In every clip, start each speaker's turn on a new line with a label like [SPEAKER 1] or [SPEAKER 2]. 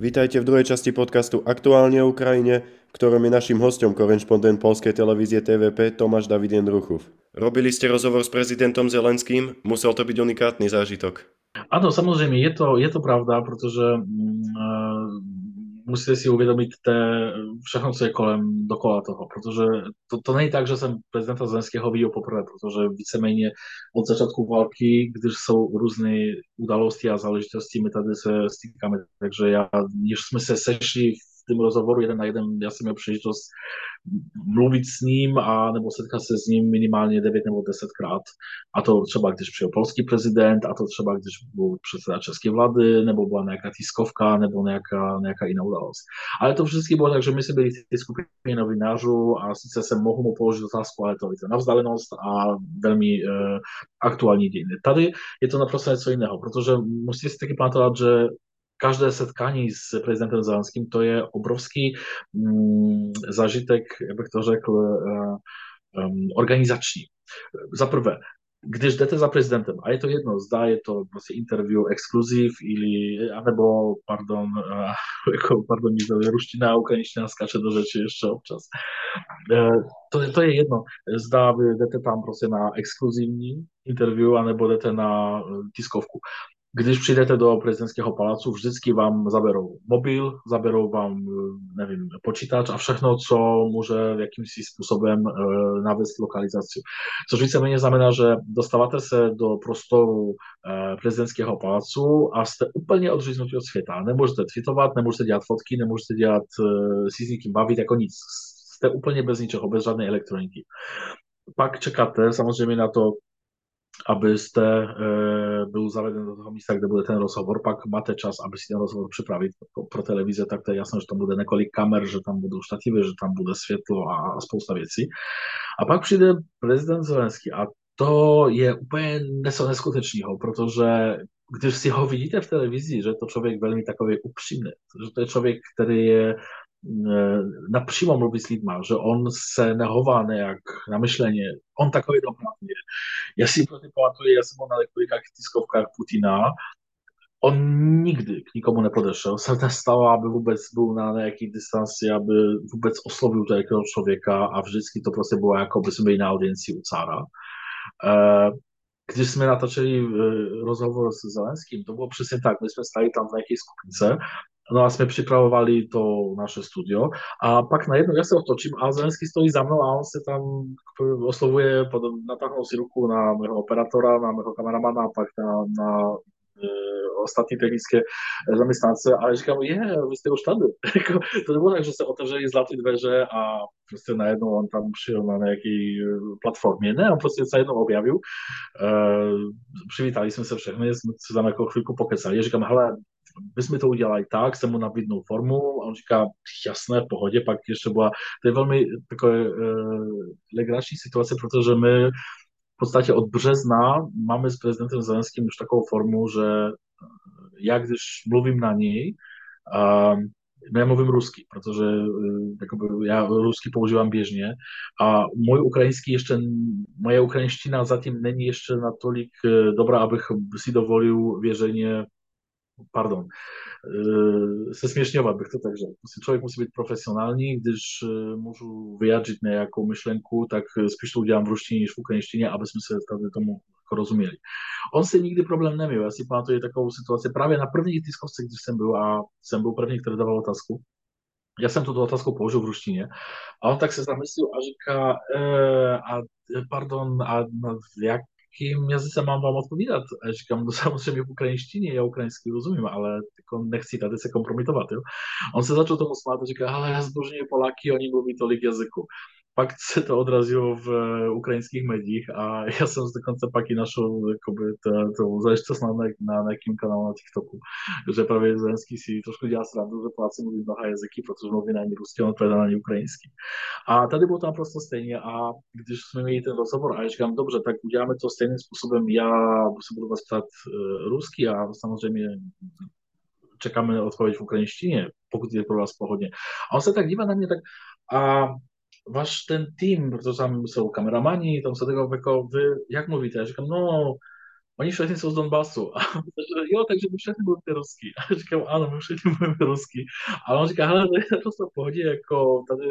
[SPEAKER 1] Vítajte v druhej časti podcastu Aktuálne o Ukrajine, v je našim hostom korešpondent polskej televízie TVP Tomáš David Jendruchov. Robili ste rozhovor s prezidentom Zelenským? Musel to byť unikátny zážitok.
[SPEAKER 2] Áno, samozrejme, je to, je to pravda, protože mm, musíte si uvědomit té, všechno, co je kolem dokola toho, protože to, to není tak, že jsem prezidenta Zelenského viděl poprvé, protože víceméně od začátku války, když jsou různé udalosti a záležitosti, my tady se stýkáme, takže já, když jsme se sešli v tom rozhovoru jeden na jeden, já jsem měl příležitost mluvit s ním a nebo setkat se s ním minimálně 9 nebo 10 krát. A to třeba, když přijel polský prezident, a to třeba, když byl předseda české vlády, nebo byla nějaká tiskovka, nebo nějaká, nějaká jiná událost. Ale to vždycky bylo tak, že my byli v té skupině novinářů a sice jsem mohl mu položit otázku, ale to je na vzdálenost a velmi uh, aktuální dějiny. Tady je to naprosto něco jiného, protože musíte si taky pamatovat, že každé setkání s prezidentem Zelenským to je obrovský mm, zažitek, jak bych to řekl, um, organizační. Za prvé, když jdete za prezidentem, a je to jedno, zdá je to prostě interview exkluziv, ili, anebo, pardon, uh, jako, pardon, mi ruština a ukrajinština skáče do řeči ještě občas. Uh, to, to je jedno, vy jdete tam prostě na exkluzivní interview, anebo jdete na tiskovku. Když přijdete do prezidentského palácu, vždycky vám zaberou mobil, zaberou vám, nevím, počítač a všechno, co může jakýmsi způsobem e, navést lokalizaci. Což víceméně znamená, že dostáváte se do prostoru e, prezidentského palácu a jste úplně odříznutí od světa. Nemůžete tweetovat, nemůžete dělat fotky, nemůžete dělat, e, si s nikým bavit, jako nic. Jste úplně bez ničeho, bez žádné elektroniky. Pak čekáte samozřejmě na to, abyste e, byl zaveden do toho místa, kde bude ten rozhovor, pak máte čas, aby si ten rozhovor připravit pro, televize, tak to je jasné, že tam bude několik kamer, že tam budou štativy, že tam bude světlo a, spousta věcí. A pak přijde prezident Zelenský a to je úplně něco neskutečného, protože když si ho vidíte v televizi, že to člověk velmi takový upřímný, že to je člověk, který je napřímo mluví s lidma, že on se nehová nějak na myšlení. On takový je. Já si pro ty pamatuju, já jsem byl na několika tiskovkách Putina, on nikdy k nikomu nepodešel, se nestalo, aby vůbec byl na nějaký distanci, aby vůbec oslovil takového člověka a vždycky to prostě bylo jako by jsme byli na audienci u cára. Eh, když jsme natočili eh, rozhovor s Zelenským, to bylo přesně tak. My jsme stali tam v nějaké skupince No a jsme připravovali to naše studio a pak najednou já se otočím a Zelenský stojí za mnou a on se tam oslovuje, natáhnul si ruku na mého operátora, na mého kameramana a pak na, na e, ostatní technické zaměstnance a říkám, je, vy jste už tady. Jako, to nebylo tak, že se otevřeli zlaté dveře a prostě najednou on tam přijel na nějaké platformě. Ne, on prostě se jednou objavil. E, přivítali jsme se všechny, jsme se tam jako chvilku pokecali. Já říkám, hele, my jsme to udělali tak, jsem mu nabídnul formu a on říká, jasné, v pohodě, pak ještě byla, to je velmi takové uh, legrační situace, protože my v podstatě od března máme s prezidentem Zelenským už takovou formu, že eh, já když mluvím na něj, uh, no já mluvím rusky, protože jakoby, já rusky používám běžně a můj ukrajinský ještě, moje ukrajinština zatím není ještě natolik dobrá, abych si dovolil věřeně pardon, e, se smieszňować, bych to tak řekl. Člověk musí být profesionální, když můžu vyjádřit nějakou myšlenku, tak spíš to udělám v ruštině než v ukrajinštině, aby jsme se tady tomu rozuměli. On se nikdy problém neměl. Já si pamatuju takovou situaci právě na první tiskovce, když jsem byl a jsem byl první, který dával otázku. Já jsem tuto otázku použil v ruštině a on tak se zamyslel a říká, e, a pardon, a jak jazyce mám vám odpovídat? Já říkám, no samozřejmě v ukrajinštině, já ukrajinsky rozumím, ale jako nechci tady se kompromitovat. Jo? On se začal tomu smát a říká, ale já zbožňuji Poláky, oni mluví tolik jazyků se to odrazilo v eh, ukrajinských médiích a já jsem dokonce pak i našel jakoby, to, to záležitost na, na nějakým kanálu na TikToku, že právě Zelenský si trošku dělá srandu, že Poláci mluví mnoha jazyky, protože mluví na ní rusky, on odpovědá na ní ukrajinsky. A tady bylo to naprosto stejně a když jsme měli ten rozhovor a já říkám, dobře, tak uděláme to stejným způsobem, já se budu vás ptát uh, rusky a samozřejmě čekáme odpověď v ukrajinštině, pokud je pro vás pohodně. A on se tak dívá na mě tak a váš ten tým, protože tam jsou kameramani, tam se tego jako vy, jak mówicie? Ja říkám, no, oni všechny jsou z Donbasu. A jo, takže my všechny mluvíte rusky. A říkám, ano, my všechny mluvíme rusky. Ale on říká, hele, to v pohodě, jako tady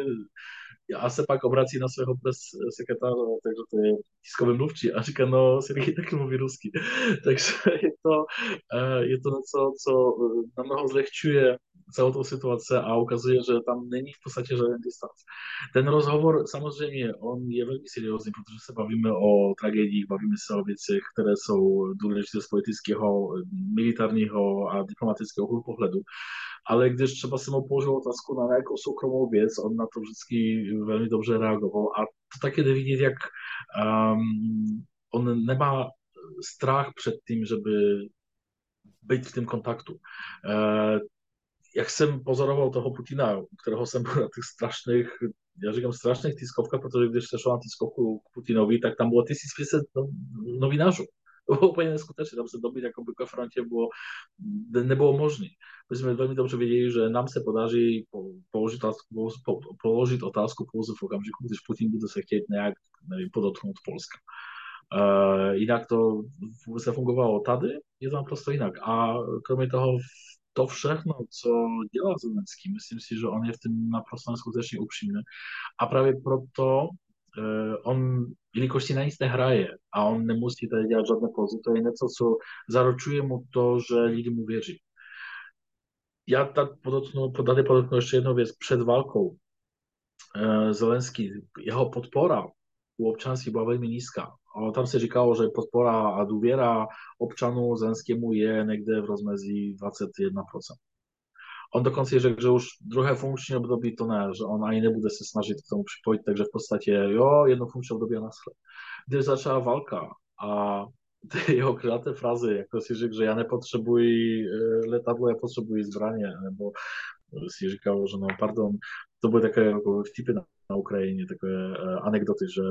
[SPEAKER 2] a se pak obrací na svého pres sekretáře, takže to je tiskový mluvčí a říká, no, Sergej taky mluví rusky. takže je to, eh, je to něco, co eh, na mnoho zlehčuje celou tu situaci a ukazuje, že tam není v podstatě žádný distanc. Ten rozhovor samozřejmě, on je velmi seriózní, protože se bavíme o tragédiích, bavíme se o věcech, které jsou důležité z politického, militárního a diplomatického pohledu ale třeba jsem mu položil otázku na nějakou soukromou věc, on na to vždycky velmi dobře reagoval a to taky jde jak um, on nemá strach před tím, že by být v tom kontaktu. Uh, jak jsem pozoroval toho Putina, kterého jsem byl na těch strašných, já říkám strašných tiskovkách, protože se šel na tiskovku k Putinovi, tak tam bylo 1500 novinářů. To bylo úplně neskutečné, tam se dobit jako by frontě bylo, nebylo možné. My jsme velmi dobře věděli, že nám se podaří položit otázku, položit otázku pouze v okamžiku, když Putin bude se chtět nějak nevím, podotknout Polska. Uh, jinak to nefungovalo tady, je to naprosto jinak. A kromě toho to všechno, co Zelenský, myslím si, že on je v tom naprosto neskutečně upřímný. A právě proto on jelikož si na nic nehraje a on nemusí tady dělat žádné pozy, to je něco, co zaručuje mu to, že lidi mu věří. Já tady podotknu ještě jednu věc. Před válkou eh, Zelenský, jeho podpora u občanství byla velmi. Ale tam se říkalo, že podpora a důvěra občanů Zelenskému je někde v rozmezí 21%. On dokonce řekl, že už druhé funkční období to ne, že on ani nebude se snažit k tomu připojit, takže v podstatě jo, jedno funkční období a naschle. Když začala válka a ty jeho kráté frazy, jako si řekl, že já nepotřebuji eh, letadlo, já potřebuji zbraně, nebo si říkal, že no pardon, to byly takové jako vtipy na, na Ukrajině, takové uh, anekdoty, že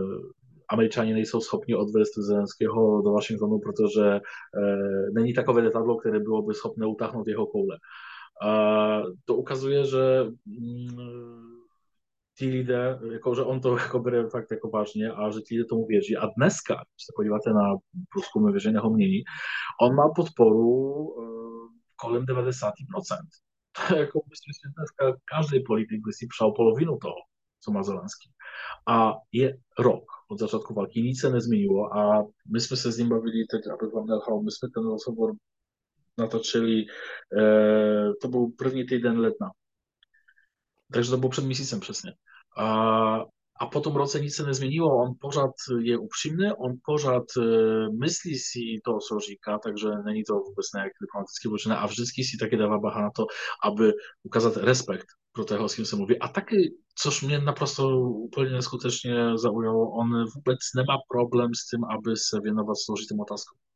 [SPEAKER 2] Američani nejsou schopni odvést Zelenského do Washingtonu, protože e, není takové letadlo, které bylo by schopné utáhnout jeho koule. A to ukazuje, že mm, ti lidé, jako, že on to jako fakt jako vážně a že ti lidé tomu věří. A dneska, se podíváte na průzkumy veřejného mění, on má podporu uh, kolem 90%. jako myslím, že dneska každý politik by si přál polovinu toho, co má Zelenský. A je rok od začátku války, nic se nezměnilo a my jsme se s ním bavili teď, abych vám nechal, my jsme ten rozhovor natočili, e, to byl první týden ledna. Takže to bylo před měsícem přesně. A, a po tom roce nic se nezměnilo, on pořád je upřímný, on pořád e, myslí si to, co takže není to vůbec nějak diplomaticky vložené a vždycky si taky dává baha na to, aby ukázat respekt pro toho, s kým se mluví. A taky, což mě naprosto úplně neskutečně zaujalo, on vůbec nemá problém s tím, aby se věnoval složitým otázkám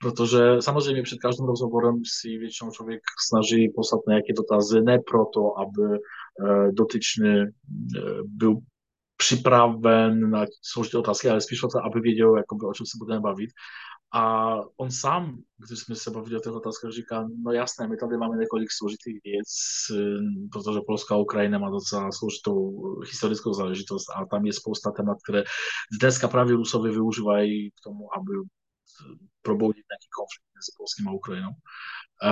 [SPEAKER 2] protože samozřejmě před každým rozhovorem si většinou člověk snaží poslat nějaké dotazy, ne proto, aby eh, dotyčný eh, byl připraven na složité otázky, ale spíš o to, aby věděl, jakoby, o čem se budeme bavit. A on sám, když jsme se bavili o těch otázkách, říká, no jasné, my tady máme několik složitých věc, eh, protože Polská Ukrajina má docela složitou historickou záležitost a tam je spousta témat, které dneska právě Rusové využívají k tomu, aby proboudit nějaký konflikt mezi Polskem a Ukrajinou.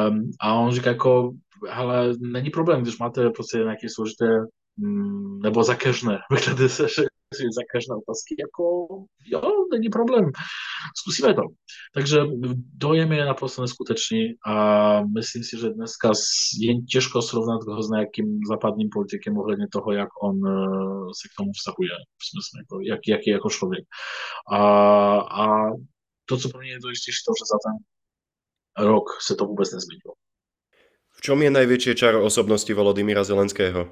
[SPEAKER 2] Um, a on říká jako, hele, není problém, když máte prostě nějaké složité nebo se, že zakežné otázky, jako jo, není problém, zkusíme to. Takže dojem je naprosto neskutečný a myslím si, že dneska je těžko srovnat ho s nějakým západním politikem ohledně toho, jak on se k tomu vztahuje, v smyslu, jako, jak, jak je jako člověk. A, a to, co pro mě je důležitější, to, že za ten rok se to vůbec nezměnilo.
[SPEAKER 1] V čom je najväčšie čaro osobnosti Volodymyra Zelenského?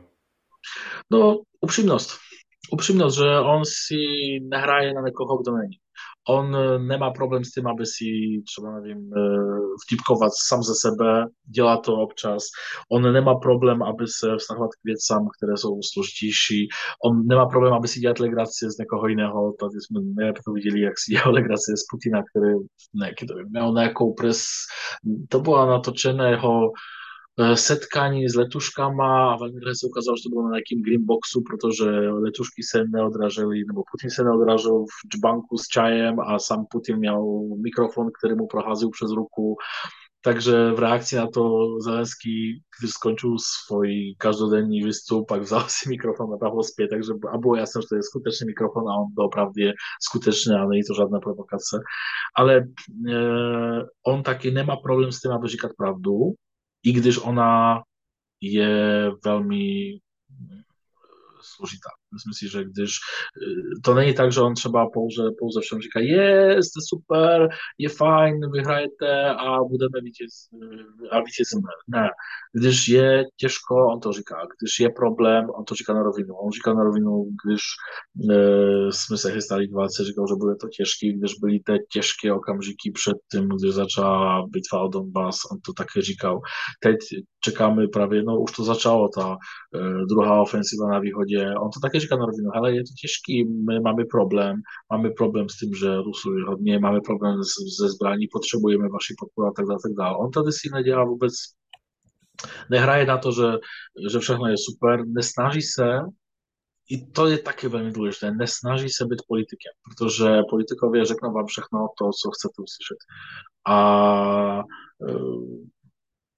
[SPEAKER 2] No, upřímnost. Upřímnost, že on si nehraje na někoho, kdo není on e, nemá problém s tím, aby si třeba, nevím, e, vtipkovat sám ze sebe, dělá to občas. On nemá problém, aby se vztahovat k věcem, které jsou složitější. On nemá problém, aby si dělat legraci z někoho jiného. Tady jsme nejlepší viděli, jak si dělal legraci z Putina, který to měl nějakou pres. To bylo natočené e, setkaní s letuškama a dlho sa ukázalo, že to bolo na nejakým greenboxu, pretože letušky sa neodraželi, nebo Putin sa neodražil v čbanku s čajem a sám Putin měl mikrofon, ktorý mu proházil přes ruku. Takže v reakci na to Zelenský, když skončil svůj každodenní výstup, pak vzal si mikrofon a dal ho zpět, takže a bylo jasné, že to je skutečný mikrofon a on je skutečné a není to žádná provokace. Ale e, on taky nemá problém s tím, aby říkat pravdu, i když ona je velmi složitá. Myslím si, že když e, to není tak, že on třeba pouze, pouze všem říká, je, jste super, je fajn, vyhrajete a budeme vítěz, a vítězíme. Ne. Když je těžko, on to říká. Když je problém, on to říká na rovinu. On říká na rovinu, když e, jsme se chystali k válce, říkal, že bude to těžké, když byly ty těžké okamžiky před tím, když začala bitva o Donbass, on to také říkal. Teď čekáme právě, no už to začalo, ta e, druhá ofensiva na východě. On to také na rovinu, ale těžký, my máme problém, máme problém s tím, že Rusů je hodně, máme problém se zbraní, potřebujeme vaši podporu a tak dále, tak dále. On tady si nedělá vůbec, nehraje na to, že, že všechno je super, nesnaží se, i to je také velmi důležité, nesnaží se být politikem, protože politikové řeknou vám všechno to, co chcete uslyšet. A,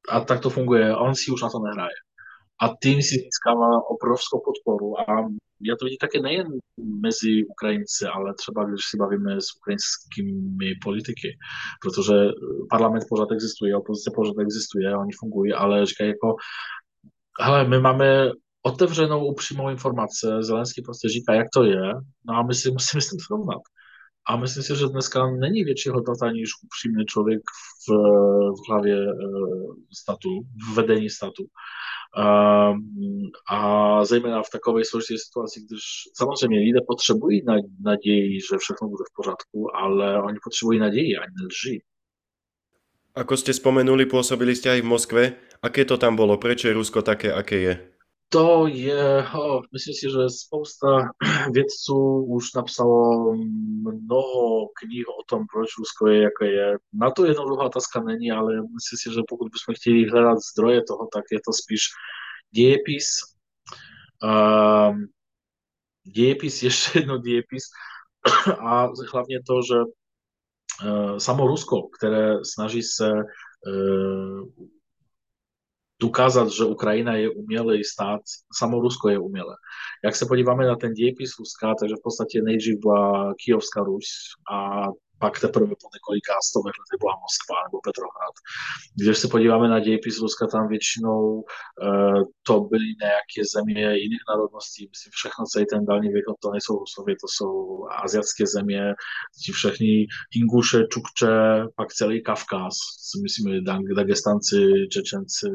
[SPEAKER 2] a tak to funguje, on si na to nehraje a tým si získává obrovskou podporu a já to vidím také nejen mezi Ukrajinci, ale třeba když si bavíme s ukrajinskými politiky, protože parlament pořád existuje, opozice pořád existuje, oni fungují, ale říkají jako, hele, my máme otevřenou, upřímnou informaci, Zelenský prostě říká, jak to je, no a my si musíme s tím srovnat. A myslím si, že dneska není větší hodnota než upřímný člověk v, v hlavě e, statu, v vedení statu. A, a zejména v takové složité situaci, když samozřejmě lidé potřebují naději, že všechno bude v pořádku, ale oni potřebují naději, ani lži.
[SPEAKER 1] Ako ste spomenuli, pôsobili ste aj v Moskve. Aké to tam bolo? Prečo je Rusko také, aké je?
[SPEAKER 2] To je, oh, myslím si, že spousta vědců už napsalo mnoho knih o tom, proč Rusko je, jaké je. Na to jednoduchá otázka není, ale myslím si, že pokud bychom chtěli hledat zdroje toho, tak je to spíš dějepis. Um, dějepis, ještě jedno dějepis a hlavně to, že uh, samo Rusko, které snaží se uh, dokázat, že Ukrajina je umělý stát, samo Rusko je umělé. Jak se podíváme na ten dějepis Ruska, takže v podstatě nejdřív byla Kijovská Rus a pak teprve po několika stovek let byla Moskva nebo Petrohrad. Když se podíváme na dějepis Ruska, tam většinou uh, to byly nějaké země jiných národností, myslím všechno, celý ten dálný východ, to nejsou Rusové, to jsou azijské země, ti všechny Inguše, Čukče, pak celý Kavkaz, myslíme Dagestanci, Čečenci,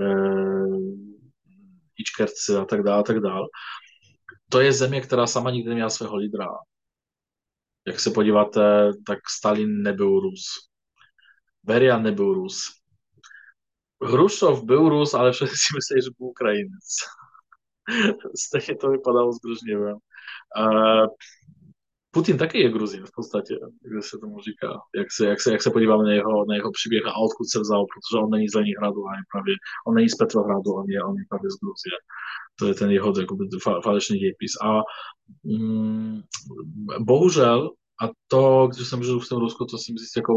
[SPEAKER 2] uh, Ičkerci a tak dále, a tak dále. To je země, která sama nikdy neměla svého lídra jak se podíváte, tak Stalin nebyl Rus. Beria nebyl Rus. Hrušov byl Rus, ale všichni si myslí, že byl Ukrajinec. Stejně to vypadalo s Brežněvem. Putin taky je Gruzin v podstatě, jak se tomu říká. Jak se, jak se, jak se podíváme na jeho, na jeho příběh a odkud se vzal, protože on není z Leningradu, on, je právě, on není z Petrohradu, on je, on je právě z Gruzie. To je ten jeho jakoby, falešný dějepis. A mm, bohužel, a to, když jsem žil v tom Rusku, to si myslím, jako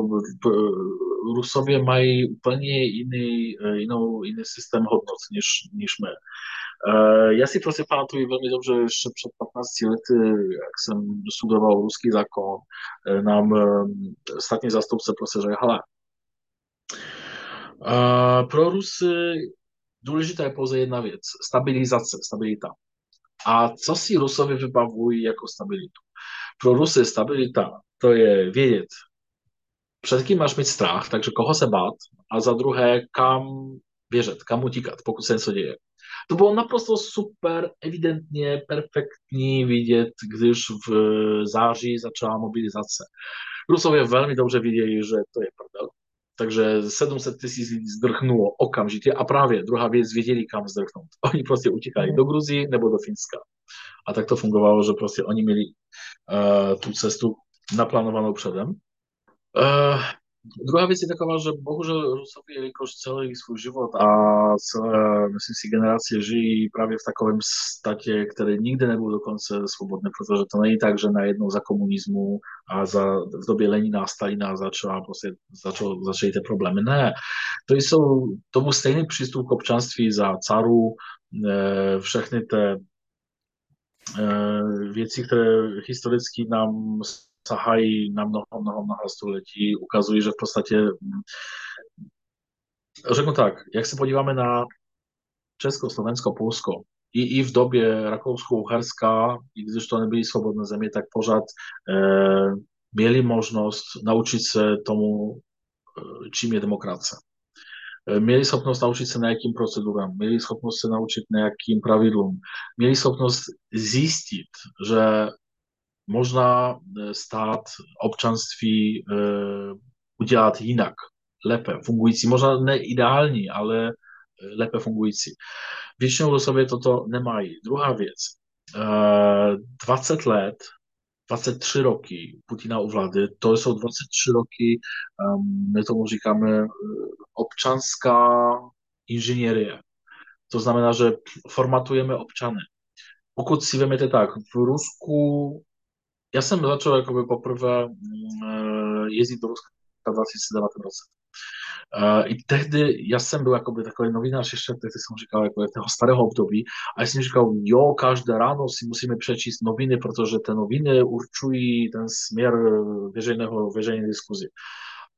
[SPEAKER 2] Rusově mají úplně jiný, jinou, jiný systém hodnot, než, než my. Já si prostě pamatuju velmi dobře, ještě před 15 lety, jak jsem studoval ruský zákon, nám státní zastupce prostě řekl, pro Rusy důležitá je pouze jedna věc, stabilizace, stabilita. A co si Rusovi vybavují jako stabilitu? Pro Rusy stabilita to je vědět, před kým máš mít strach, takže koho se bát a za druhé, kam běžet, kam utíkat, pokud se něco děje. To bylo naprosto super, evidentně perfektní vidět, když v září začala mobilizace. Rusové velmi dobře viděli, že to je prdel, takže 700 tisíc lidí zdrchnulo okamžitě a právě druhá věc věděli, kam zdrchnout. Oni prostě utíkali do Gruzí nebo do Finska. A tak to fungovalo, že prostě oni měli uh, tu cestu naplánovanou předem. Uh, Druhá věc je taková, že bohužel Rusové, jelikož celý svůj život a celé, myslím si, generácie žijí právě v takovém statě, který nikdy nebyl dokonce svobodný, protože to není tak, že najednou za komunismu a za, v době Lenina Stalina začala, prostě, začal, začaly ty problémy. Ne, to jsou, to byl stejný přístup k občanství za caru, e, všechny ty e, věci, které historicky nám sahají na mnoho, mnoho, mnoho století, ukazují, že v podstatě řeknu tak, jak se podíváme na Česko, Slovensko, Polsko, i, i v době Rakousko-Uherska, i když to nebyly svobodné země, tak pořád eh, měli možnost naučit se tomu, eh, čím je demokracie. Eh, měli schopnost naučit se nějakým procedurám, měli schopnost se naučit nějakým pravidlům, měli schopnost zjistit, že možná e, stát občanství e, udělat jinak, lépe fungující, možná ne ideální, ale e, lépe fungující. Většinou sobě toto nemají. Druhá věc, 20 let, 23 roky Putina u vlády, to jsou 23 roky, my tomu říkáme občanská inženýrie. To znamená, že formatujeme občany. Pokud si vezmete tak, v Rusku ja som začal akoby poprvé jezdit do Ruska v 2019 roce. Uh, I tehdy já jsem byl jakoby takový novinář ještě, tehdy jsem říkal jako toho starého období a jsem říkal, jo, každé ráno si musíme přečíst noviny, protože ty noviny určují ten směr veřejného, veřejné diskuzi.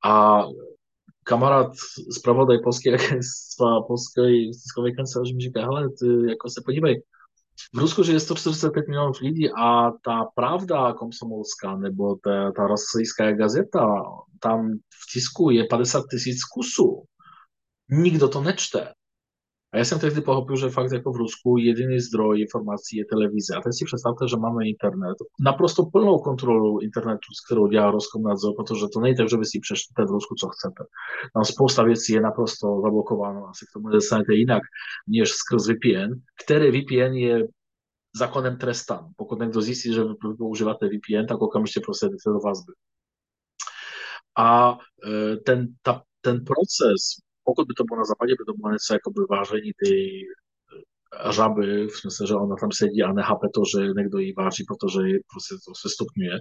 [SPEAKER 2] A kamarád z pravodaj polské polské tiskové kanceláře mi říká, hele, ty jako se podívej, v Rusku žije 145 milionů lidí a ta pravda komsomolská nebo ta, ta rosyjská gazeta, tam v tisku je 50 tisíc kusů. Nikdo to nečte. A já jsem tehdy pochopil, že fakt jako v Rusku jediný zdroj informací je televize. A teď si představte, že máme internet, naprosto plnou kontrolu internetu, s kterou dělá Roskomnadzor, protože to není tak, že vy si přečtete v Rusku, co chcete. Tam spousta věcí je naprosto zablokováno, asi k tomu nedostanete jinak, než skrz VPN, který VPN je zákonem trestan. Pokud někdo zjistí, že používáte VPN, tak okamžitě jdete do vazby. A e, ten, ten proces, pokud by to bylo na západě, by to bylo něco jako by vážení ty žaby, v smysle, že ona tam sedí a nechápe to, že někdo jí váží, protože prostě to se stupňuje.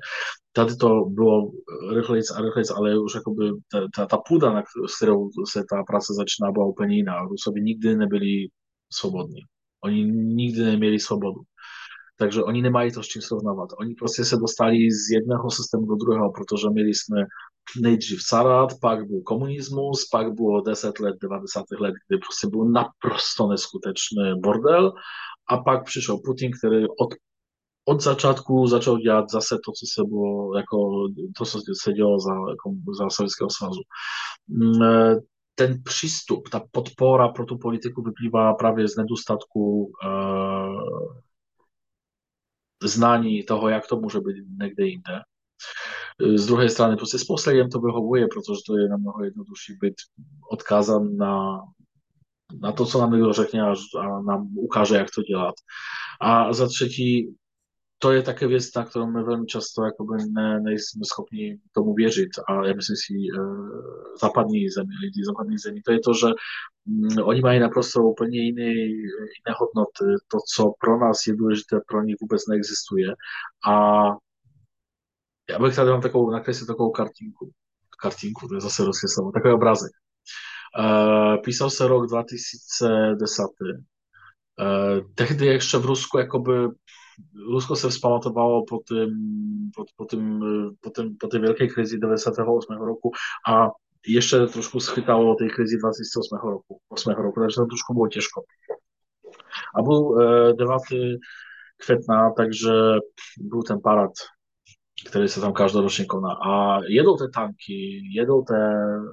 [SPEAKER 2] Tady to bylo rychlejc a rychlejc, ale už jakoby ta, ta, ta půda, na kterou se ta práce začíná, byla úplně jiná. Rusovi nikdy nebyli svobodní. Oni nikdy neměli svobodu. Takže oni nemají to s čím srovnávat. Oni prostě se dostali z jedného systému do druhého, protože měli jsme nejdřív carát, pak byl komunismus, pak bylo 10 let, 90 let, kdy prostě byl naprosto neskutečný bordel a pak přišel Putin, který od od začátku začal dělat zase to, co se bylo, jako to, co se dělo za, za Sovětského svazu. Mm, ten přístup, ta podpora pro tu politiku vyplývá právě z nedostatku uh, znání toho, jak to může být někde jinde. Z druhé strany prostě spousta lidem to vyhovuje, protože to je na mnoho jednodušší být odkázan na, na to, co nám někdo řekne a, a nám ukáže, jak to dělat. A za třetí, to je také věc, na kterou my velmi často jakoby ne, nejsme schopni tomu věřit. A já myslím si, e, západní zemi, lidi západní zemi, to je to, že oni mají naprosto úplně jiné, jiné hodnoty. To, co pro nás je důležité, pro nich vůbec neexistuje. A já bych tady mám takovou, nakreslit takovou kartinku. Kartinku, to je zase ruské slovo, takový obrázek. E, písal se rok 2010. E, tehdy ještě v Rusku jakoby Rusko se vzpamatovalo po, tým, po, po, tým, po, tým, po té velké krizi 98. roku a ještě trošku schytalo té krizi 2008 roku, 8 roku, takže to trošku bylo těžko. A byl e, 9. května, takže byl ten parad, který se tam každoročně koná. A jedou ty tanky, jedou ty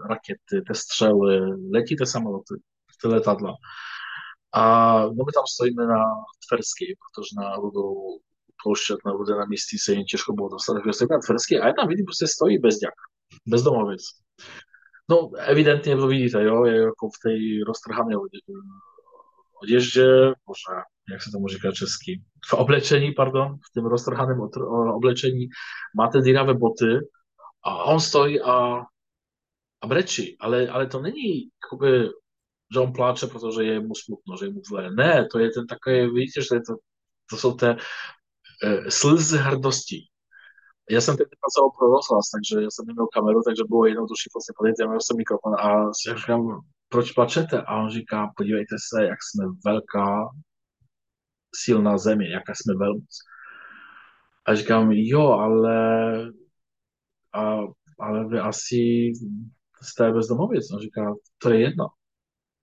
[SPEAKER 2] rakety, ty střely, letí ty samoloty, ty letadla. A no my tam stojíme na Tverskej, protože na Rudou plošťat na na místě se jen těžko bylo dostat, stojíme na Tverskej a tam vidím, prostě stojí bezďak, bezdomovic. No, evidentně to vidíte, jo, je jako v té roztrhané oděždě, možná, jak se tomu říká česky, v oblečení, pardon, v tom roztrhaném oblečení máte díravé boty a on stojí a a brečí, ale, ale to není jakoby, že on pláče, protože je mu smutno, že je mu zlé. Ne, to je ten takové, vidíte, že to, to jsou té e, slzy hrdosti. Já jsem teď pracoval pro rozhlas, takže já jsem neměl kameru, takže bylo jednodušší vlastně podejít, já měl jsem mikrofon a si říkám, proč plačete? A on říká, podívejte se, jak jsme velká, silná země, jaká jsme velmoc. A říkám, jo, ale, a, ale vy asi jste bezdomověc. On říká, to je jedno,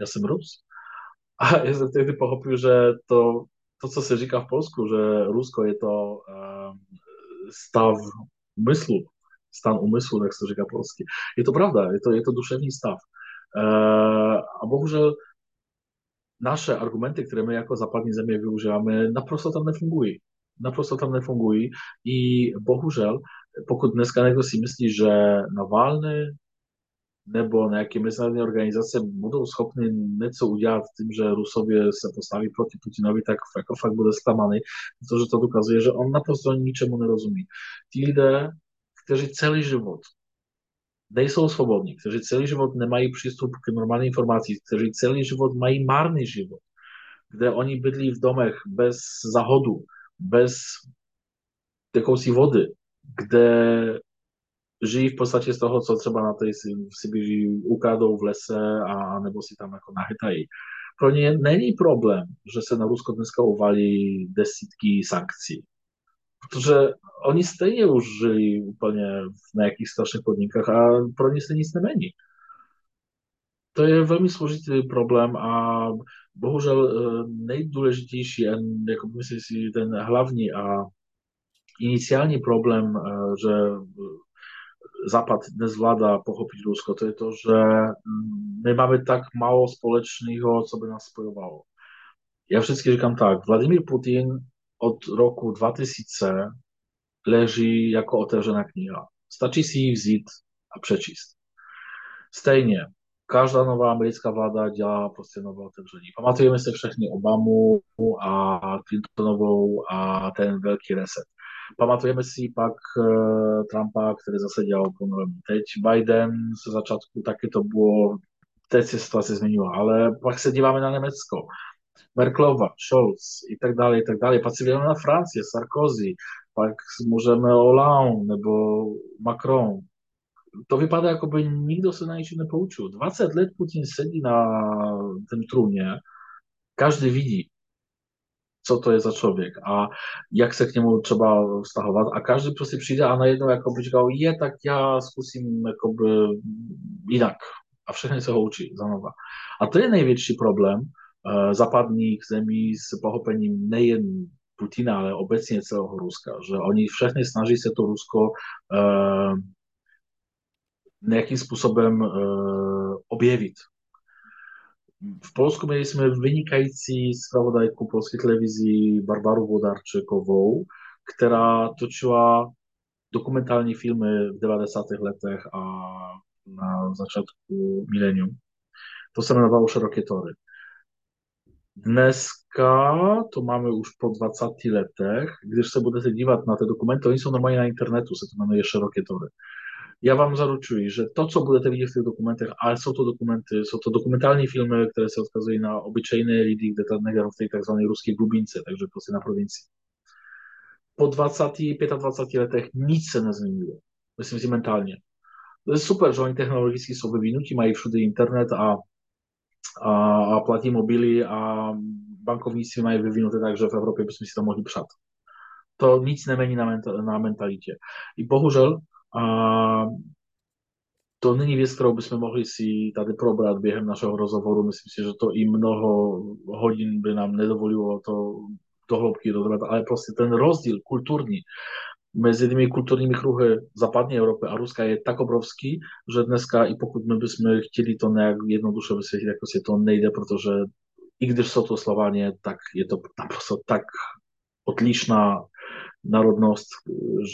[SPEAKER 2] já jsem Rus. A já jsem tehdy pochopil, že to, to, co se říká v Polsku, že Rusko je to uh, stav umyslu, stan umyslu, jak se říká polsky. Je to pravda, je to, je to duševní stav. Uh, a bohužel naše argumenty, které my jako západní země využíváme, naprosto tam nefungují. Naprosto tam nefungují i bohužel, pokud dneska někdo si myslí, že Navalny nebo nějaké mezinárodní organizace budou schopny něco udělat tím, že Rusově se postaví proti Putinovi, tak jako fakt bude zklamaný, protože to dokazuje, že on naprosto ničemu nerozumí. Ti lidé, kteří celý život nejsou svobodní, kteří celý život nemají přístup k normální informaci, kteří celý život mají marný život, kde oni bydlí v domech bez zahodu, bez jakousi vody, kde žijí v podstatě z toho, co třeba na té Sibiři ukradou v lese a nebo si tam jako nahytají. Pro ně není problém, že se na Rusko dneska uvalí desítky sankcí. Protože oni stejně už žili úplně v nějakých strašných podmínkách a pro ně se nic nemení. To je velmi složitý problém a bohužel eh, nejdůležitější, jako myslím si, ten hlavní a iniciální problém, eh, že Západ dnes vláda pochopiť Rusko, to to, že my máme tak málo společného, co by nás spojovalo. Já vždycky říkám tak, Vladimír Putin od roku 2000 leží jako otevřená kniha. Stačí si ji a přečíst. Stejně, každá nová americká vláda dělá prostě nové otevření. Pamatujeme si všechny Obamu a Clintonovou a ten velký reset. Pamatujeme si pak uh, Trumpa, který zase dělal ponovení. Teď Biden se začátku taky to bylo, teď se situace změnila, ale pak se díváme na Německo. Merklova, Scholz i tak dále, i tak dále. Pak si na Francii, Sarkozy, pak můžeme Hollande nebo Macron. To vypadá, jako by nikdo se na ničem nepoučil. 20 let Putin sedí na tom trůně, každý vidí, co to je za člověk a jak se k němu třeba vztahovat a každý prostě přijde a najednou jako by říkal, je, tak já zkusím jakoby jinak a všechny se ho učí znova. A to je největší problém uh, západních zemí s pochopením nejen Putina, ale obecně celého Ruska, že oni všechny snaží se to Rusko nějakým způsobem uh, objevit, v Polsku měli jsme vynikající zpravodajku polské televizi Barbaru Vodarčekovou, která točila dokumentální filmy v 90. letech a na začátku milenium. To se jmenovalo Široké tory. Dneska to máme už po 20 letech, když se budete dívat na ty dokumenty, oni jsou normálně na internetu, se to jmenuje Široké tory já vám zaručuji, že to, co budete vidět v těch dokumentech, ale jsou to dokumenty, jsou to dokumentální filmy, které se odkazují na obyčejné lidi, kde ta negra v té tzv. ruské glubince, takže na provincii. Po 20, 25 letech nic se nezměnilo. Myslím si mentálně. To je super, že oni technologicky jsou vyvinutí, mají všude internet a, a, a platí mobily a bankovnictví mají vyvinuté tak, že v Evropě bychom to mohli přát. To nic nemení na, na mentalitě. I bohužel a to není věc, kterou bychom mohli si tady probrat během našeho rozhovoru. Myslím si, že to i mnoho hodin by nám nedovolilo to do hloubky dodobrat, ale prostě ten rozdíl kulturní mezi těmi kulturními kruhy západní Evropy a Ruska je tak obrovský, že dneska i pokud my bychom chtěli to nějak jednoduše vysvětlit, jako si to nejde, protože i když jsou to Slovaně, tak je to naprosto tak odlišná národnost,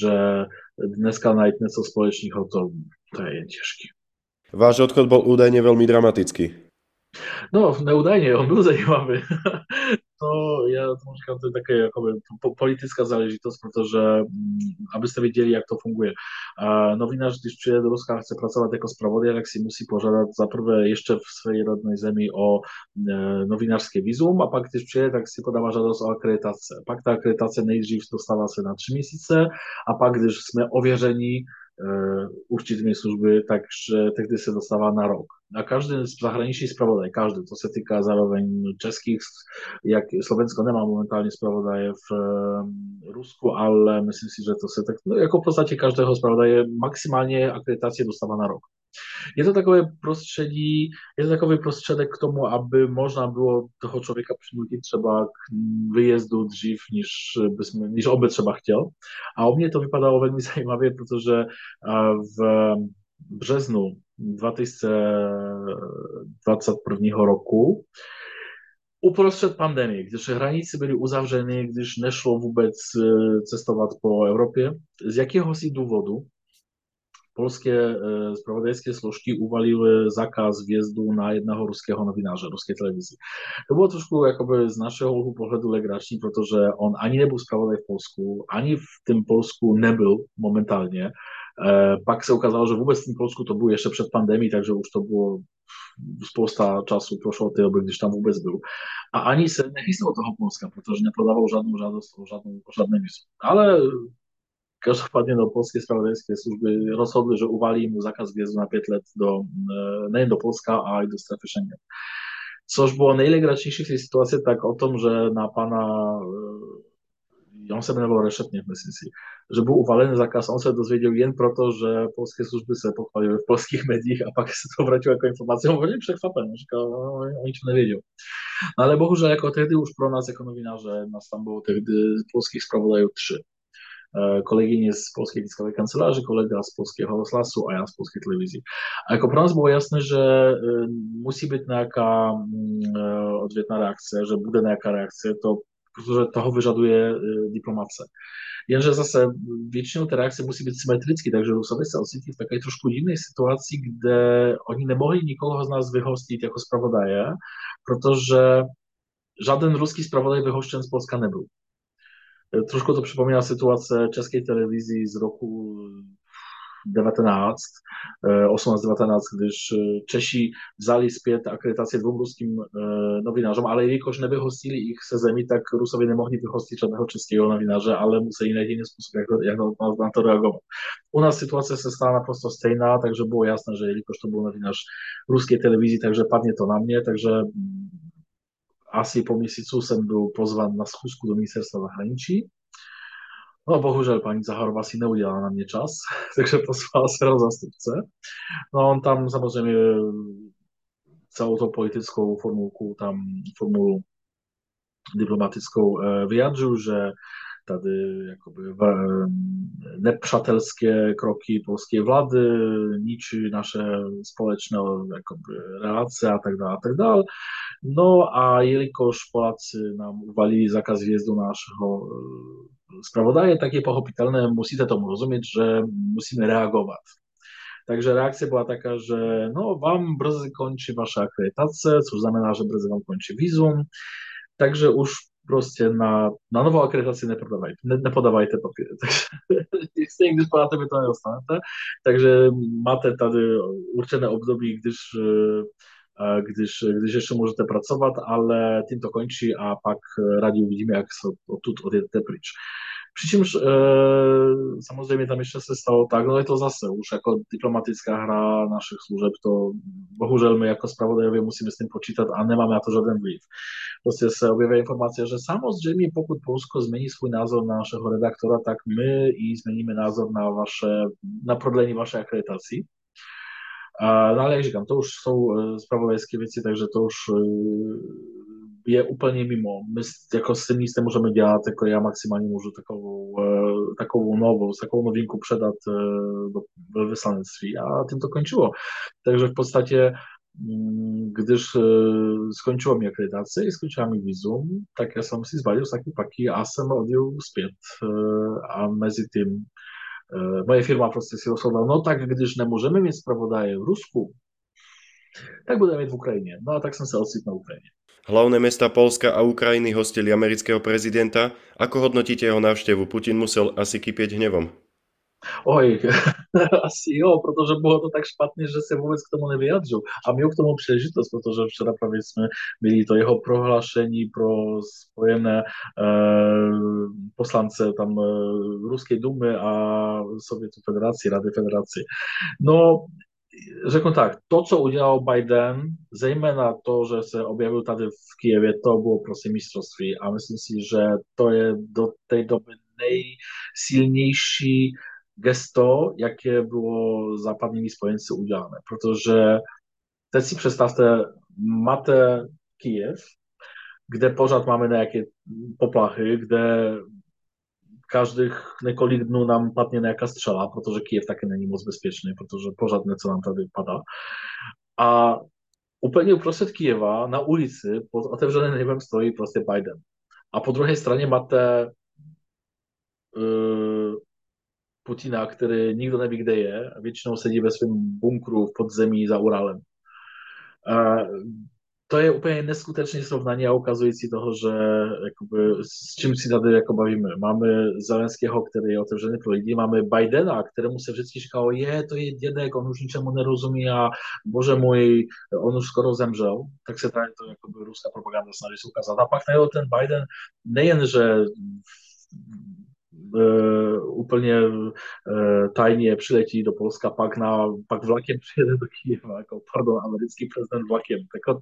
[SPEAKER 2] že dneska najít něco společného, to, to je těžké.
[SPEAKER 1] Váš odchod byl údajně velmi dramatický.
[SPEAKER 2] No, neúdajně, on byl zajímavý. To ja to to takie jakoby polityczna zależitość, protože mm, abyste wiedzieli, jak to funguje. Nowinarz, gdyż przyjedzie do Ruska, chce pracować jako spravodaj, jak si musí požadať zaprvé jeszcze w swojej rodnej zemi o e, nowinarskie wizum, a pak když přijede, tak si o akreditację. Pak ta akreditacja nejdřív dostává se na tři měsíce a pak, když jsme ověření E, určitými služby, takže tehdy se dostává na rok. A každý zahraniční zpravodaj, každý, to se týká zároveň českých, jak Slovensko nemá momentálně zpravodaje v e, Rusku, ale myslím si, to se tak, no jako v podstatě každého zpravodaje maximálně akreditaci dostává na rok. Je to takové prostředí, je to takový prostředek k tomu, aby toho člověka přinutit třeba k vyjezdu dřív, než, bychom, než obec třeba chtěl. A o mě to vypadalo velmi zajímavě, protože v březnu 2021 roku uprostřed pandemie, když hranice byly uzavřeny, když nešlo vůbec e, cestovat po Evropě, z jakéhosi důvodu polskie e, spravodajskie složky uwaliły zakaz wjezdu na jednego ruskiego nowinarza, ruskiej telewizji. To było troszkę jakoby z naszego łuku poglądu legracznie, że on ani nie był sprawodaj w Polsku, ani w tym Polsku nie był momentalnie. E, pak się okazało, że wobec tym Polsku to było jeszcze przed pandemią, także już to było spousta czasu prošlo od té doby, když tam vůbec byl. A ani se nechystal toho Polska, protože nepodawał żadną żadost o, żadną, o żadne wizu. Ale Každopádně no, polskie spravodajské služby rozhodli, že uvalí mu zákaz wjezdu na 5 let do, e, nejen do Polska, a i do strefy Schengen. Což było najlegračnější v té situaci, tak o tom, že na pana, e, on se jmenoval Rešetněv, myslím si, že byl uvalený zákaz, on se dozvěděl jen proto, že polské služby se pochválily v polských médiích a pak se to vrátilo jako informace. On překvapen, říkal, no, on nič nevěděl. No ale bohužel jako tehdy už pro nás jako novináře, nás tam bylo tehdy polských spravodajů tři. E, kolegynie z Polskiej Tiskowej Kancelarii, kolega z Polskiego Rozhlasu, a ja z Polskiej Telewizji. A jako pro nas było jasne, że e, musi być jaka mm, e, odwietna reakcja, że bude jaka reakcja, to że toho wyżaduje dyplomacja. Jenže zase většinou te reakce musí být symetrické, takže Rusové se ocitli v takové trošku jiné situaci, kde oni nemohli nikoho z nás vyhostit jako zpravodaje, protože żaden ruski spravodaj vyhoštěn z Polska nebyl. Trošku to przypomina sytuację czeskiej telewizji z roku 19, 18-19, gdyż Czesi wzali zpět akredytację dwóm ruskim nowinarzom, ale jelikož nevyhostili ich se tak Rusowie nie mogli wyhostić żadnego czeskiego nowinarza, ale musieli na inny sposób jak, jak na, to reagować. U nas sytuacja się stała naprosto stejna, także było jasne, że jelikož to był nowinarz ruskiej telewizji, także padnie to na mnie, także asi po miesiącu jsem byl pozvan na schůzku do ministerstva zahraničí. No bohužel paní Zaharová si neudělala na mě čas, takže pozvala svého zastupce. No on tam samozřejmě celou tou politickou formulku, tam formulu diplomatickou eh, vyjadřil, že tady jakoby nepřátelské kroky polskiej władzy niczy nasze społeczne jakoby relacje a tak dalej, a tak dalej. No a jelikož Polacy nam uwalili zakaz wjazdu naszego e, sprawoddaje takie pochopitelne, musicie to rozumieć, że musimy reagować. Także reakcja była taka, że no wam brzy kończy wasza akredytacja, co znamená, że brzy wam kończy wizum, także już proste na, na novou akreditaci nepodávajte, ne, nepodávajte papíry. Takže stejně, když podáte, vy to nedostanete. Takže máte tady určené období, když gdyż, gdyż jeszcze możecie pracować, ale tym to kończy, a pak radi uwidzimy, jak są odtud odjedziecie pryč. Přičemž e, samozřejmě tam ještě se stalo tak, no je to zase už jako diplomatická hra našich služeb, to bohužel my jako spravodajově musíme s tím počítat a nemáme na to žádný vliv. Prostě se objeví informace, že samozřejmě pokud Polsko změní svůj názor na našeho redaktora, tak my i změníme názor na vaše, na prodlení vašej akreditacji. No ale jak to už jsou spravodajské věci, takže to už je úplně mimo. My jako s tym nic nie możemy dělat, jako ja maksymalnie můžu takovou, takovou novou, takovou novinku předat do wyslanectví a tym to kończyło. Także w podstawie mm, gdyż skończyła mi akredytację i skończyła mi wizum, tak ja sam si zbadil taki paki a jsem odjel zpět a mezi tym moja firma prostě si rozhodla, no tak, gdyż nie możemy mieć sprawoddaje w Rusku, tak budeme mieć w Ukrainie. No a tak jsem se ocitl na Ukrajině.
[SPEAKER 1] Hlavné mesta Polska a Ukrajiny hostili amerického prezidenta. Ako hodnotíte jeho návštevu? Putin musel asi kypieť hnevom.
[SPEAKER 2] Oj, asi jo, protože bylo to tak špatně, že se vůbec k tomu nevyjadřil. A měl k tomu příležitost, protože včera právě jsme byli to jeho prohlášení pro spojené eh, poslance tam eh, Ruské dumy a Sovětu federaci, Rady federaci. No, řeknu tak, to, co udělal Biden, zejména to, že se objevil tady v Kijevě, to bylo prostě mistrovství a myslím si, že to je do té doby nejsilnější gesto, jaké bylo západními spojenci udělané. Protože teď si představte, máte Kijev, kde pořád máme nějaké poplachy, kde každých několik dnů nám padne nějaká střela, protože Kijev taky není moc bezpečný, protože pořád něco nám tady padá. A úplně uprostřed Kijeva na ulici pod otevřeným nebem stojí prostě Biden. A po druhé straně máte uh, Putina, který nikdo neví, kde je, a většinou sedí ve svém bunkru v podzemí za Uralem. A to je úplně neskutečné srovnání a ukazující toho, že jakoby, s čím si tady jako bavíme. Máme Zelenského, který je otevřený pro lidi, Bidena, kterému se vždycky říkalo, je, to je dědek, on už ničemu nerozumí a bože můj, on už skoro zemřel, tak se tady to jakoby, ruská propaganda snaží se ukázat. A pak ten Biden nejen, že e, úplně e, tajně přiletí do Polska, pak, na, pak vlakem přijede do Kyjeva, jako, pardon, americký prezident vlakem. Tak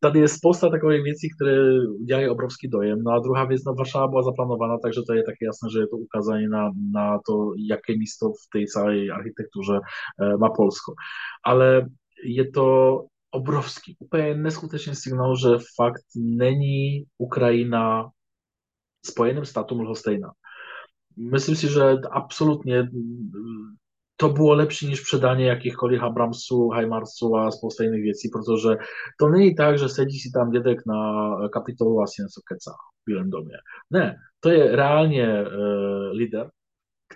[SPEAKER 2] tady je spousta takových věcí, které dělají obrovský dojem. No a druhá věc, no Varšava byla zaplánovaná, takže to je taky jasné, že je to ukázání na, na to, jaké místo v té celé architektuře e, má Polsko. Ale je to obrovský, úplně neskutečný signál, že fakt není Ukrajina spojeným státom lhostejná myslím si, že absolutně to bylo lepší než předání jakýchkoliv Abramsů, Heimarsů a spousta jiných věcí, protože to není tak, že sedí si tam dědek na kapitolu a si něco kecá v Bílém domě. Ne, to je reálně uh, líder,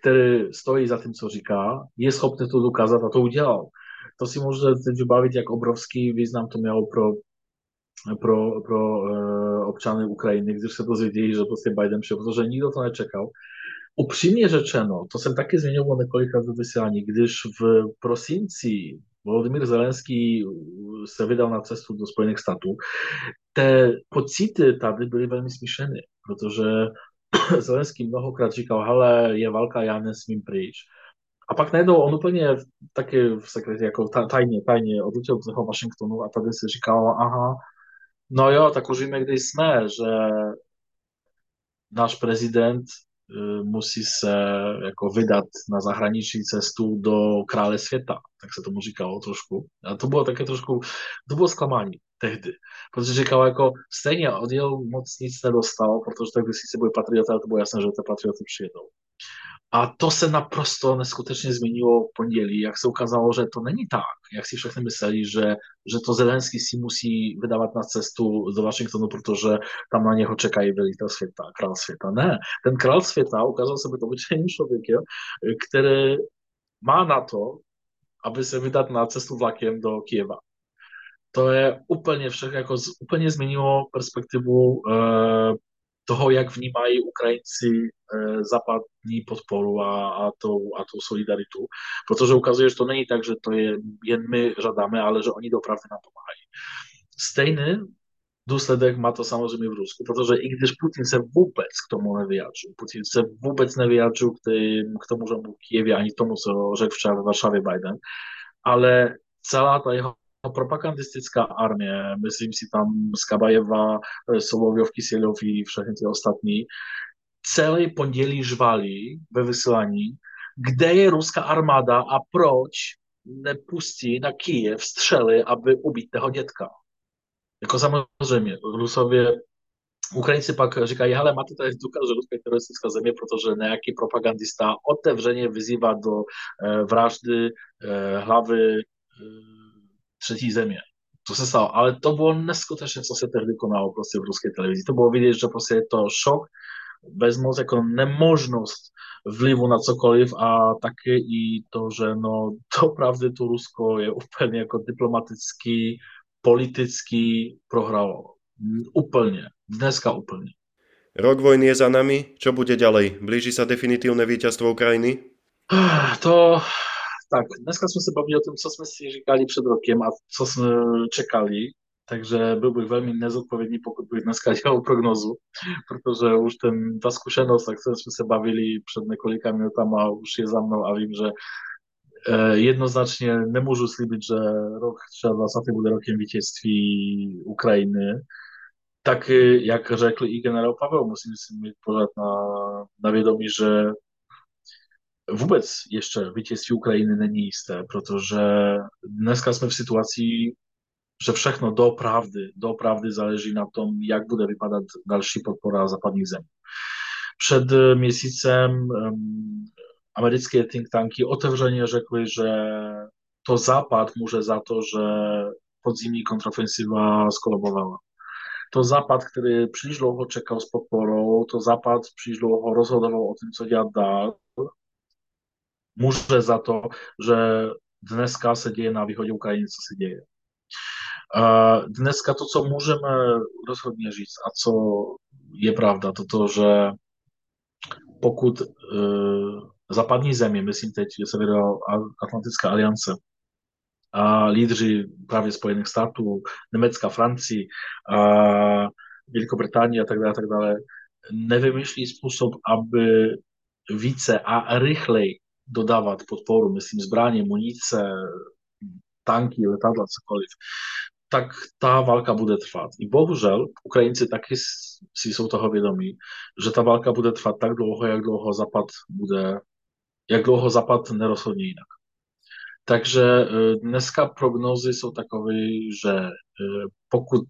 [SPEAKER 2] který stojí za tím, co říká, je schopný to dokázat a to udělal. To si teď bavit, jak obrovský význam to mělo pro pro, pro uh, občany Ukrajiny, když se dozvěděli, že prostě Biden přišel, protože nikdo to nečekal upřímně řečeno, to taky zmiňoval několikrát ve vysílání, když v prosinci Volodymyr Zelenský se vydal na cestu do Spojených států, te pocity tady byly velmi smíšené, protože Zelenský mnohokrát říkal, hele, je válka, já nesmím pryč. A pak najednou on úplně taky v sekretě, jako tajně odletěl z toho Washingtonu a tady si říkal, aha, no jo, tak už víme, kde jsme, že náš prezident Y, musí se jako vydat na zahraniční cestu do krále světa, tak se tomu říkalo trošku. A to bylo také trošku, to bylo zklamání tehdy, protože říkal jako stejně odjel moc nic nedostal, protože tak by si bude patriota, to bylo jasné, že ty patrioty přijedou. A to se naprosto neskutečně změnilo v pondělí, jak se ukázalo, že to není tak, jak si všechny mysleli, že, že to Zelenský si musí vydávat na cestu do Washingtonu, protože tam na něho čekají velitel světa, král světa. Ne, ten král světa ukázal se být obyčejným člověkem, který má na to, aby se vydat na cestu vlakem do Kieva. To je úplně všechno, jako úplně změnilo perspektivu uh, toho, jak vnímají Ukrajinci eh, západní podporu a, a, tou, a tou solidaritu, protože ukazuje, že to není tak, že to je jen my žádáme, ale že oni opravdu nám pomáhají. Stejný důsledek má to samozřejmě v Rusku, protože i když Putin se vůbec k tomu nevyjádřil, Putin se vůbec nevyjádřil k, tým, k tomu, že mu Kijevě, ani tomu, co řekl včera ve Varšavě Biden, ale celá ta jeho propagandistická armie, myslím si tam Skabajeva, Solovjov, Kisilov i všechny ty ostatní, celý pondělí žvali ve vysílání, kde je ruská armáda a proč nepustí na Kijev střely, aby ubít toho dětka. Jako samozřejmě, Rusově Ukrajinci pak říkají, hele, máte tady důkaz, že Rusko je teroristická země, protože nějaký propagandista otevřeně vyzývá do eh, vraždy hlavy eh, třetí země. To se stalo, ale to bylo neskutečné, co se tehdy konalo prostě v ruské televizi. To bylo vidět, že prostě je to šok, bezmoc, jako nemožnost vlivu na cokoliv a také i to, že no to pravdy tu Rusko je úplně jako diplomaticky, politicky prohralo. Úplne. Dneska úplne.
[SPEAKER 1] Rok vojny je za nami, čo bude ďalej? Blíži sa definitívne víťazstvo Ukrajiny?
[SPEAKER 2] To tak, jsme se bavili o tom, co jsme si říkali před rokem a co jsme čekali, takže byl bych velmi nezodpovědný, pokud bych dneska dělal prognozu, protože už ten, ta zkušenost, tak jsme se bavili před několika minutami, už je za mnou a vím, že eh, jednoznačně nemůžu slíbit, že rok 2020 bude rokem vítězství Ukrajiny. Tak jak řekl i generál Pavel, musím si mít pořád na, na vědomí, že vůbec ještě vítězství Ukrajiny není jisté, protože dneska jsme v situaci, že všechno doopravdy, doopravdy záleží na tom, jak bude vypadat další podpora západních zemí. Před měsícem um, americké think tanky otevřeně řekly, že to Západ může za to, že podzimní kontrofensiva skolabovala. To který příliš dlouho čekal s podporou, to příliš dlouho rozhodoval o tom, co dělat dál, může za to, že dneska se děje na východě Ukrajiny, co se děje. Dneska to, co můžeme rozhodně říct a co je pravda, to, že pokud zapadní země, myslím teď Severoatlantická aliance, a lídři právě Spojených států, Německa, Francii, a Velikobritánie a tak dále, tak dále, nevymýšlí způsob, aby více a rychleji dodávat podporu, myslím zbraně, munice, tanky, letadla, cokoliv, tak ta válka bude trvat. I bohužel Ukrajinci taky si jsou toho vědomí, že ta válka bude trvat tak dlouho, jak dlouho Zapad bude, jak dlouho Zapad nerozhodně jinak. Takže e, dneska prognozy jsou takové, že e, pokud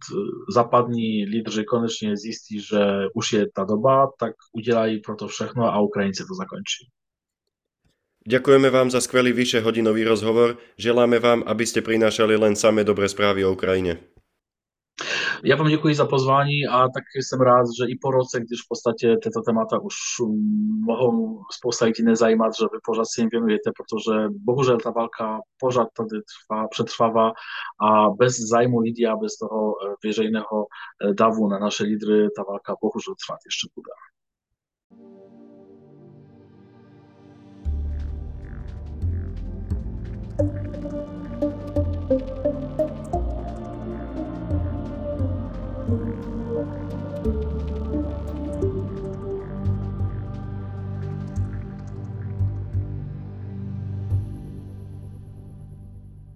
[SPEAKER 2] zapadní lídři konečně zjistí, že už je ta doba, tak udělají pro to všechno a Ukrajinci to zakončí.
[SPEAKER 1] Ďakujeme vám za skvelý vyše hodinový rozhovor. Želáme vám, aby ste prinášali len samé dobré správy o Ukrajine.
[SPEAKER 2] Já vám děkuji za pozvání a taky jsem rád, že i po roce, když v podstatě tyto témata už mohou spousta lidí nezajímat, že vy pořád si jim věnujete, protože bohužel ta válka pořád tady trvá, přetrvává a bez zájmu lidí a bez toho veřejného davu na naše lídry ta válka bohužel trvat ještě bude.